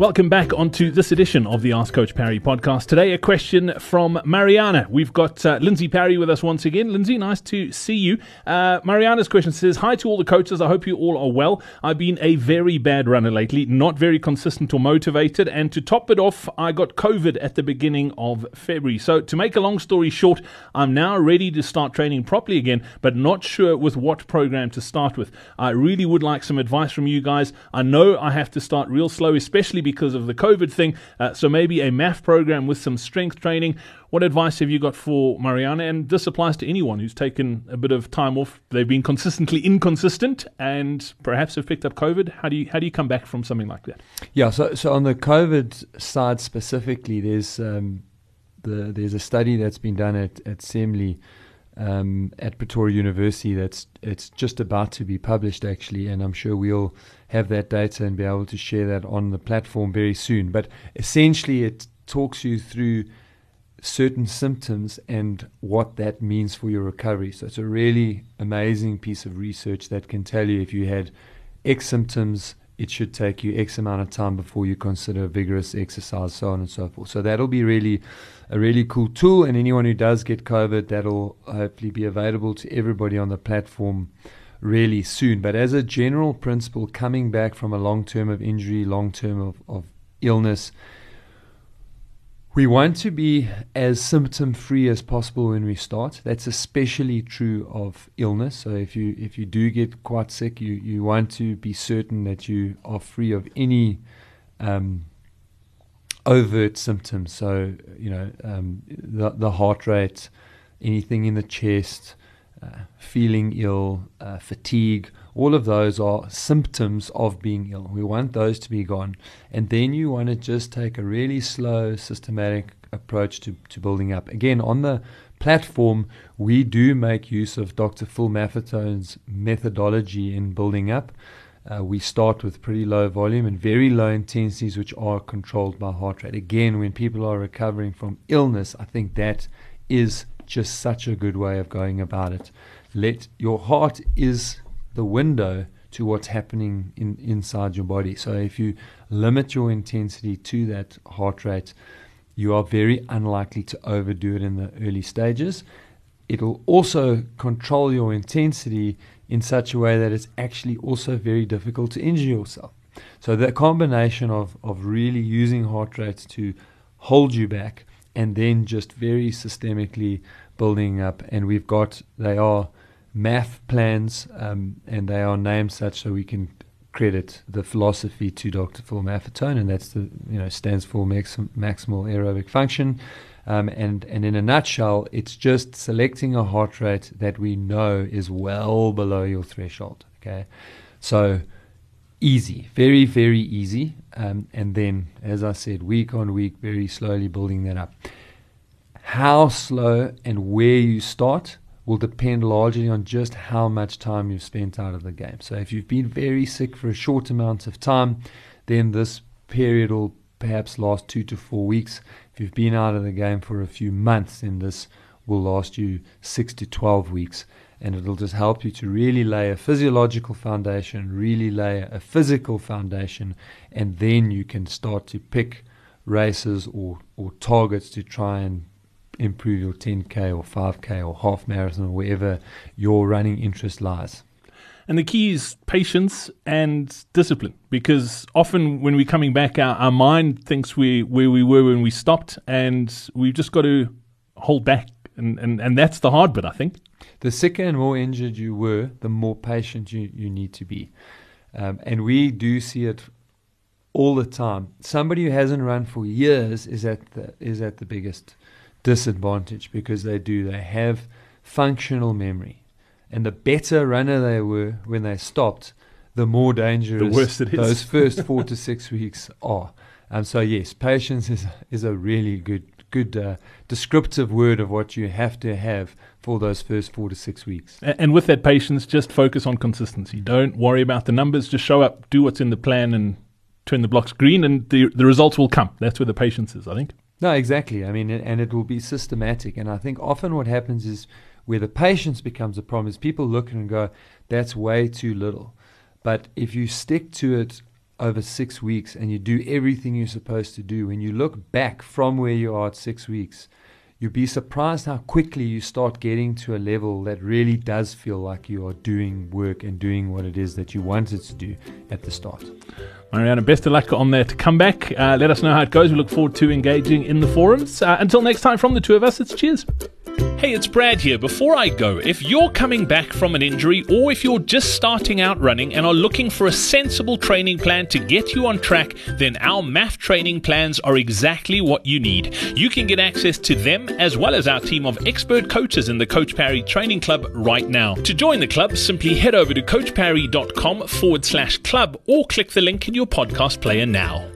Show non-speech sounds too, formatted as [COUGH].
Welcome back onto this edition of the Ask Coach Parry podcast. Today, a question from Mariana. We've got uh, Lindsey Parry with us once again. Lindsey, nice to see you. Uh, Mariana's question says Hi to all the coaches. I hope you all are well. I've been a very bad runner lately, not very consistent or motivated. And to top it off, I got COVID at the beginning of February. So, to make a long story short, I'm now ready to start training properly again, but not sure with what program to start with. I really would like some advice from you guys. I know I have to start real slow, especially because of the COVID thing. Uh, so maybe a MAF program with some strength training. What advice have you got for Mariana? And this applies to anyone who's taken a bit of time off. They've been consistently inconsistent and perhaps have picked up COVID. How do you how do you come back from something like that? Yeah, so so on the COVID side specifically, there's um, the there's a study that's been done at at SEMLI um, at Pretoria University. That's it's just about to be published actually, and I'm sure we'll have that data and be able to share that on the platform very soon. But essentially, it talks you through certain symptoms and what that means for your recovery. So it's a really amazing piece of research that can tell you if you had X symptoms it should take you X amount of time before you consider vigorous exercise, so on and so forth. So that'll be really a really cool tool. And anyone who does get COVID, that'll hopefully be available to everybody on the platform really soon. But as a general principle, coming back from a long term of injury, long term of, of illness, we want to be as symptom free as possible when we start. That's especially true of illness. So if you if you do get quite sick, you, you want to be certain that you are free of any um, overt symptoms. So you know um, the the heart rate, anything in the chest, uh, feeling ill, uh, fatigue, all of those are symptoms of being ill. We want those to be gone. And then you want to just take a really slow, systematic approach to, to building up. Again, on the platform, we do make use of Dr. Phil Maffetone's methodology in building up. Uh, we start with pretty low volume and very low intensities, which are controlled by heart rate. Again, when people are recovering from illness, I think that is just such a good way of going about it. Let your heart is the window to what's happening in, inside your body. So if you limit your intensity to that heart rate, you are very unlikely to overdo it in the early stages. It'll also control your intensity in such a way that it's actually also very difficult to injure yourself. So the combination of, of really using heart rates to hold you back and then just very systemically building up. And we've got, they are MAF plans um, and they are named such so we can credit the philosophy to Dr. Phil Maffetone, and that's the, you know, stands for maxim, maximal aerobic function. Um, and, and in a nutshell, it's just selecting a heart rate that we know is well below your threshold. Okay. So, easy, very, very easy. Um, and then, as I said, week on week, very slowly building that up. How slow and where you start will depend largely on just how much time you've spent out of the game. So if you've been very sick for a short amount of time, then this period will perhaps last two to four weeks. If you've been out of the game for a few months, then this will last you six to 12 weeks and it'll just help you to really lay a physiological foundation, really lay a physical foundation, and then you can start to pick races or, or targets to try and improve your 10K or 5K or half marathon or wherever your running interest lies. And the key is patience and discipline because often when we're coming back, our, our mind thinks we where we were when we stopped, and we've just got to hold back. And, and, and that's the hard bit, I think. The sicker and more injured you were, the more patient you, you need to be. Um, and we do see it all the time. Somebody who hasn't run for years is at the, is at the biggest disadvantage because they do. They have functional memory. And the better runner they were when they stopped, the more dangerous the worse it is. those [LAUGHS] first four to six weeks are. And so, yes, patience is, is a really good good uh, descriptive word of what you have to have for those first four to six weeks. And with that patience, just focus on consistency. Don't worry about the numbers. Just show up, do what's in the plan, and turn the blocks green, and the the results will come. That's where the patience is, I think. No, exactly. I mean, and it will be systematic. And I think often what happens is where the patience becomes a problem is people look and go, "That's way too little." But if you stick to it over six weeks and you do everything you're supposed to do, when you look back from where you are at six weeks, you'll be surprised how quickly you start getting to a level that really does feel like you are doing work and doing what it is that you wanted to do at the start. Mariana, best of luck on that comeback. Uh, let us know how it goes. We look forward to engaging in the forums. Uh, until next time, from the two of us, it's cheers. Hey, it's Brad here. Before I go, if you're coming back from an injury or if you're just starting out running and are looking for a sensible training plan to get you on track, then our MAF training plans are exactly what you need. You can get access to them as well as our team of expert coaches in the Coach Parry Training Club right now. To join the club, simply head over to coachparry.com forward slash club or click the link in your podcast player now.